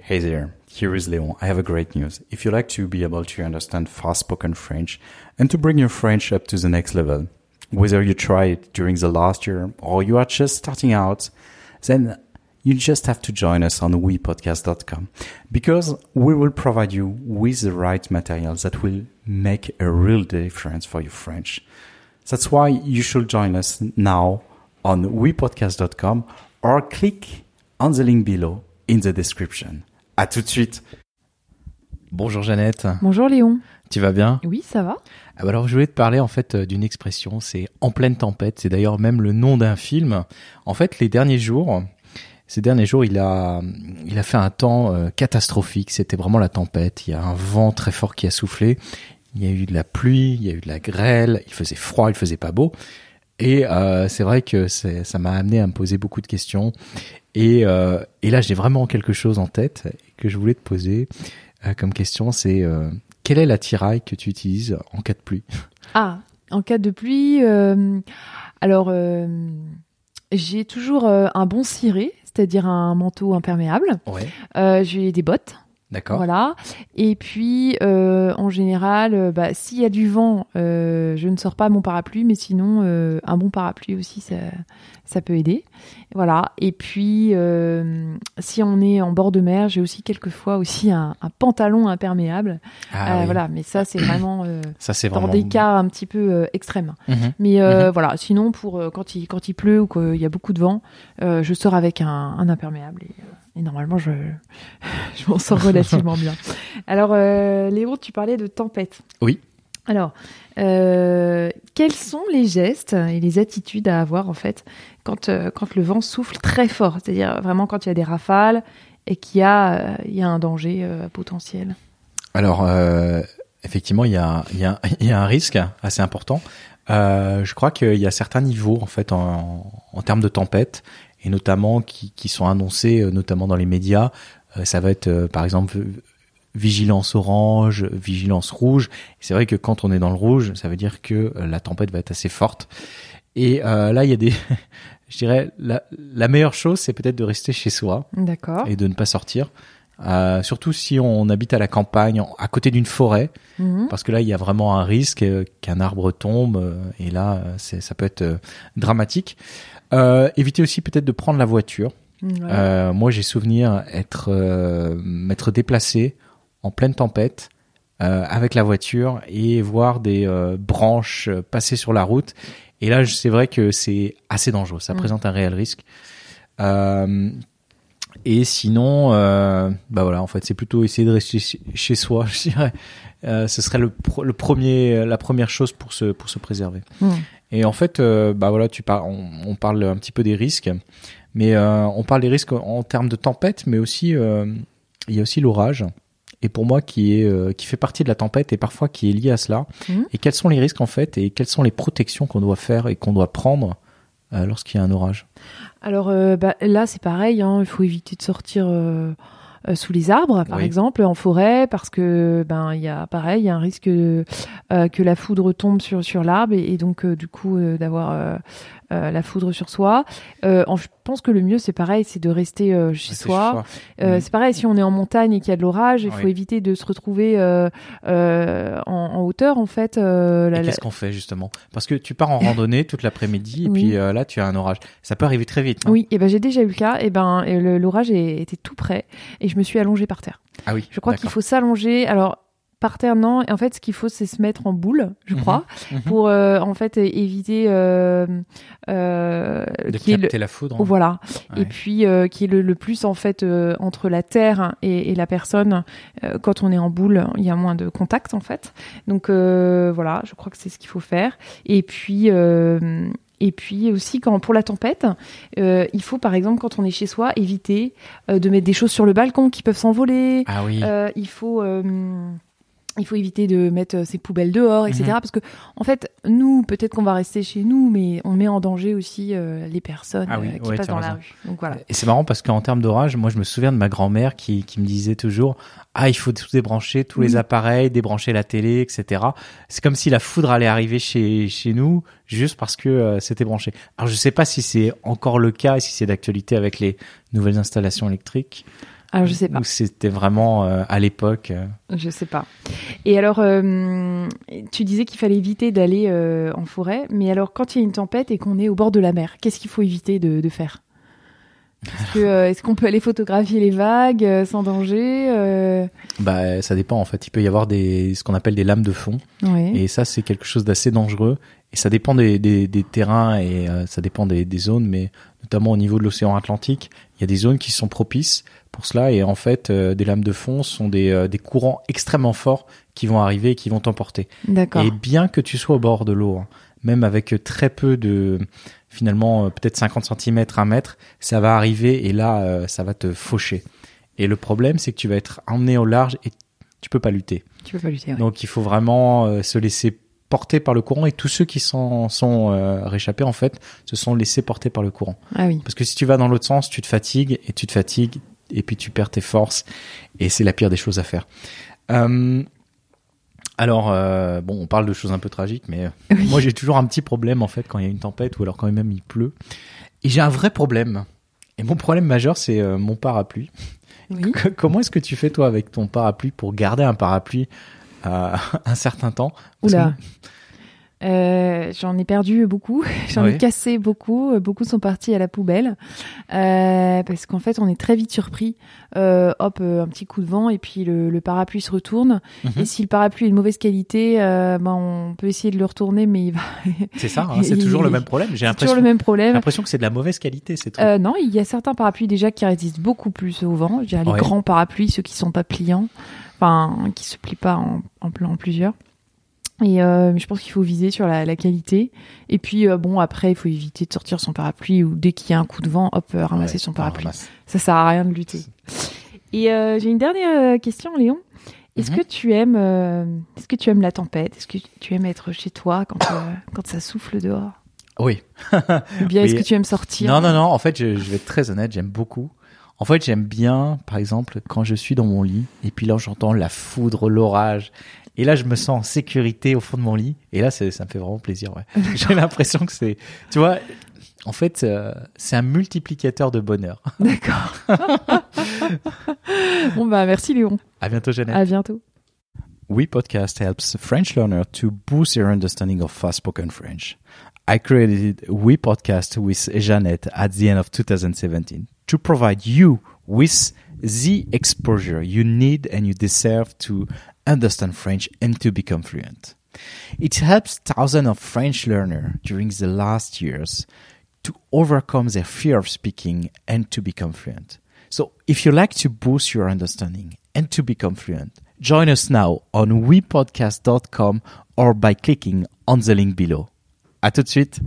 Hey there, here is Leon. I have a great news. If you like to be able to understand fast spoken French and to bring your French up to the next level, whether you try it during the last year or you are just starting out, then you just have to join us on wepodcast.com because we will provide you with the right materials that will make a real difference for your French. That's why you should join us now on wepodcast.com or click on the link below in the description. À tout de suite. Bonjour Jeannette. Bonjour Léon. Tu vas bien? Oui, ça va. ah bah Alors je voulais te parler en fait euh, d'une expression, c'est en pleine tempête. C'est d'ailleurs même le nom d'un film. En fait, les derniers jours, ces derniers jours, il a, il a fait un temps euh, catastrophique. C'était vraiment la tempête. Il y a un vent très fort qui a soufflé. Il y a eu de la pluie, il y a eu de la grêle. Il faisait froid, il faisait pas beau. Et euh, c'est vrai que ça m'a amené à me poser beaucoup de questions. Et, euh, et là, j'ai vraiment quelque chose en tête que je voulais te poser euh, comme question. C'est quelle est la tiraille que tu utilises en cas de pluie? Ah, en cas de pluie, alors j'ai toujours un bon ciré, c'est-à-dire un manteau imperméable. Ouais. J'ai des bottes. D'accord. Voilà. Et puis, euh, en général, euh, bah, s'il y a du vent, euh, je ne sors pas mon parapluie, mais sinon, euh, un bon parapluie aussi, ça, ça peut aider. Voilà. Et puis, si on est en bord de mer, j'ai aussi quelquefois aussi un, un pantalon imperméable. Ah oui. Voilà. Mais ça, c'est vraiment Ça c'est dans des cas un petit peu extrêmes. Mhm. Mais Mhm. voilà. Sinon, pour quand il quand il pleut ou qu'il y a beaucoup de vent, je sors avec un, un imperméable. Et, et normalement, je, je m'en sors relativement bien. Alors, euh, Léon, tu parlais de tempête. Oui. Alors, euh, quels sont les gestes et les attitudes à avoir en fait quand, euh, quand le vent souffle très fort? C'est-à-dire vraiment quand il y a des rafales et qu'il y, a, euh, il y a un danger potentiel? Alors, effectivement, il y a, il y, a, il y a un risque assez important. Euh, je crois qu'il y a certains niveaux en fait en, en termes de tempête et notamment qui, qui sont annoncés euh, notamment dans les médias. Euh, ça va être euh, par exemple vigilance orange, vigilance rouge. C'est vrai que quand on est dans le rouge, ça veut dire que la tempête va être assez forte. Et euh, là, il y a des, je dirais, la, la meilleure chose, c'est peut-être de rester chez soi D'accord. et de ne pas sortir. Euh, surtout si on habite à la campagne, à côté d'une forêt, Mhm. parce que là il y a vraiment un risque euh, qu'un arbre tombe, euh, et là ça peut être dramatique. Euh, éviter aussi peut-être de prendre la voiture. Ouais. Euh, moi j'ai souvenir être m'être déplacé en pleine tempête avec la voiture et voir des branches passer sur la route. Et là c'est vrai que c'est assez dangereux, ça Mm. présente un réel risque. Euh, et sinon, euh, bah voilà, en fait, c'est plutôt essayer de rester chez- soi, je dirais. Euh, ce serait le, pro- le premier, la première chose pour se pour se préserver. Mhm. Et en fait, euh, bah voilà, tu on, on parle un petit peu des risques, mais on parle des risques en, en termes de tempête, mais aussi il y a aussi l'orage. Et pour moi, qui est qui fait partie de la tempête et parfois qui est lié à cela. Mhm. Et quels sont les risques en fait et quelles sont les protections qu'on doit faire et qu'on doit prendre lorsqu'il y a un orage? Alors euh, bah, là, c'est pareil. hein, il faut éviter de sortir euh, euh, sous les arbres, par Oui. exemple, en forêt, parce que ben il y a pareil, il y a un risque euh, que la foudre tombe sur sur l'arbre et, et donc du coup euh, d'avoir euh, la foudre sur soi. Euh, en- je pense que le mieux, c'est pareil, c'est de rester euh, chez soi. Mhm. C'est pareil, si on est en montagne et qu'il y a de l'orage, il faut éviter de se retrouver en, en hauteur, en fait. la- qu'est-ce qu'on fait justement? Parce que tu pars en randonnée toute l'après-midi et Oui. puis là tu as un orage. Ça peut arriver très vite. Oui, et ben j'ai déjà eu le cas. Et ben l'orage était tout près et je me suis allongée par terre. Ah oui. Je crois qu'il faut s'allonger. Alors par terre non. En fait, ce qu'il faut, c'est se mettre en boule, je Mhm. crois, Mhm. pour euh, en fait éviter euh, euh, de le- capter la foudre. Oh, voilà. Ouais. Et puis euh, qui est le, le plus en fait euh, entre la terre et, et la personne. Euh, quand on est en boule, il y a moins de contact en fait. Donc euh, voilà, je crois que c'est ce qu'il faut faire. Et puis euh, et puis aussi quand pour la tempête, euh, il faut par exemple quand on est chez soi éviter euh, de mettre des choses sur le balcon qui peuvent s'envoler. Ah oui. Euh, il faut euh, il faut éviter de mettre ses poubelles dehors, etc. Mhm. Parce que en fait, nous, peut-être qu'on va rester chez nous, mais on met en danger aussi euh, les personnes Ah oui, euh, qui ouais, passent dans la rue. Donc voilà. Et c'est marrant parce qu'en termes d'orage, moi je me souviens de ma grand-mère qui, qui me disait toujours ah il faut tout débrancher, tous les Oui. appareils, débrancher la télé, etc. C'est comme si la foudre allait arriver chez chez nous juste parce que euh, c'était branché. Alors je sais pas si c'est encore le cas et si c'est d'actualité avec les nouvelles installations électriques. Alors je sais pas. Ou c'était vraiment euh, à l'époque euh, Je sais pas. Et alors, euh, tu disais qu'il fallait éviter d'aller en forêt, mais alors quand il y a une tempête et qu'on est au bord de la mer, qu'est-ce qu'il faut éviter de, de faire? Est-ce euh, est-ce qu'on peut aller photographier les vagues euh, sans danger euh, Bah, ça dépend en fait. Il peut y avoir des ce qu'on appelle des lames de fond, ouais. et ça c'est quelque chose d'assez dangereux. Et ça dépend des, des, des terrains et ça dépend des, des zones, mais notamment au niveau de l'océan Atlantique, il y a des zones qui sont propices pour cela. Et en fait, euh, des lames de fond sont des, euh, des courants extrêmement forts qui vont arriver et qui vont t'emporter. D'accord. Et bien que tu sois au bord de l'eau, hein, même avec très peu de, finalement, euh, peut-être 50 cm, 1 mètre, ça va arriver et là, euh, ça va te faucher. Et le problème, c'est que tu vas être emmené au large et tu peux pas lutter. Tu peux pas lutter. ouais. Donc il faut vraiment euh, se laisser porter par le courant et tous ceux qui s'en sont euh, réchappés, en fait, se sont laissés porter par le courant. Ah oui. Parce que si tu vas dans l'autre sens, tu te fatigues et tu te fatigues et puis tu perds tes forces et c'est la pire des choses à faire. Euh, alors, euh, bon, on parle de choses un peu tragiques, mais euh, Oui. moi j'ai toujours un petit problème en fait quand il y a une tempête ou alors quand même il pleut. Et j'ai un vrai problème. Et mon problème majeur, c'est euh, mon parapluie. Oui. Comment est-ce que tu fais toi avec ton parapluie pour garder un parapluie un certain temps? Oula. J'en ai perdu beaucoup, j'en ai cassé beaucoup, euh, beaucoup sont partis à la poubelle euh, parce qu'en fait on est très vite surpris. Euh, hop, un petit coup de vent et puis le, le parapluie se retourne. Mhm. Et si le parapluie est de mauvaise qualité, euh, ben on peut essayer de le retourner, mais il va. C'est ça, hein, c'est toujours le même problème. J'ai l'impression le même j'ai problème. l'impression que c'est de la mauvaise qualité, c'est tout. Non, il y a certains parapluies déjà qui résistent beaucoup plus au vent. Je dirais les grands parapluies, ceux qui sont pas pliants, enfin qui se plient pas en, en, plan- en plusieurs. Et euh, mais je pense qu'il faut viser sur la, la qualité. Et puis euh, bon, après, il faut éviter de sortir son parapluie ou dès qu'il y a un coup de vent, hop, euh, ramasser Ouais, son on parapluie. Ça sert à rien de lutter. Et euh, j'ai une dernière question, Léon. Est-ce Mhm. que tu aimes, est-ce que tu aimes la tempête? Est-ce que tu aimes être chez toi quand quand ça souffle dehors? Oui. Ou bien est-ce Oui. que tu aimes sortir? Non, non, non. En fait, je, je vais être très honnête. J'aime beaucoup. En fait, j'aime bien, par exemple, quand je suis dans mon lit et puis là, j'entends la foudre, l'orage. Et là, je me sens en sécurité au fond de mon lit. Et là, c'est- ça me fait vraiment plaisir. Ouais. J'ai l'impression que c'est, tu vois, en fait, euh, c'est un multiplicateur de bonheur. D'accord. bon bah merci Léon. À bientôt, Jeannette. À bientôt. We Podcast helps French learners to boost their understanding of fast spoken French. I created We Podcast with Jeannette at the end of 2017 to provide you with the exposure you need and you deserve to understand French and to become fluent. It helps thousands of French learners during the last years to overcome their fear of speaking and to become fluent. So if you like to boost your understanding and to become fluent, join us now on wepodcast.com or by clicking on the link below. À tout de suite.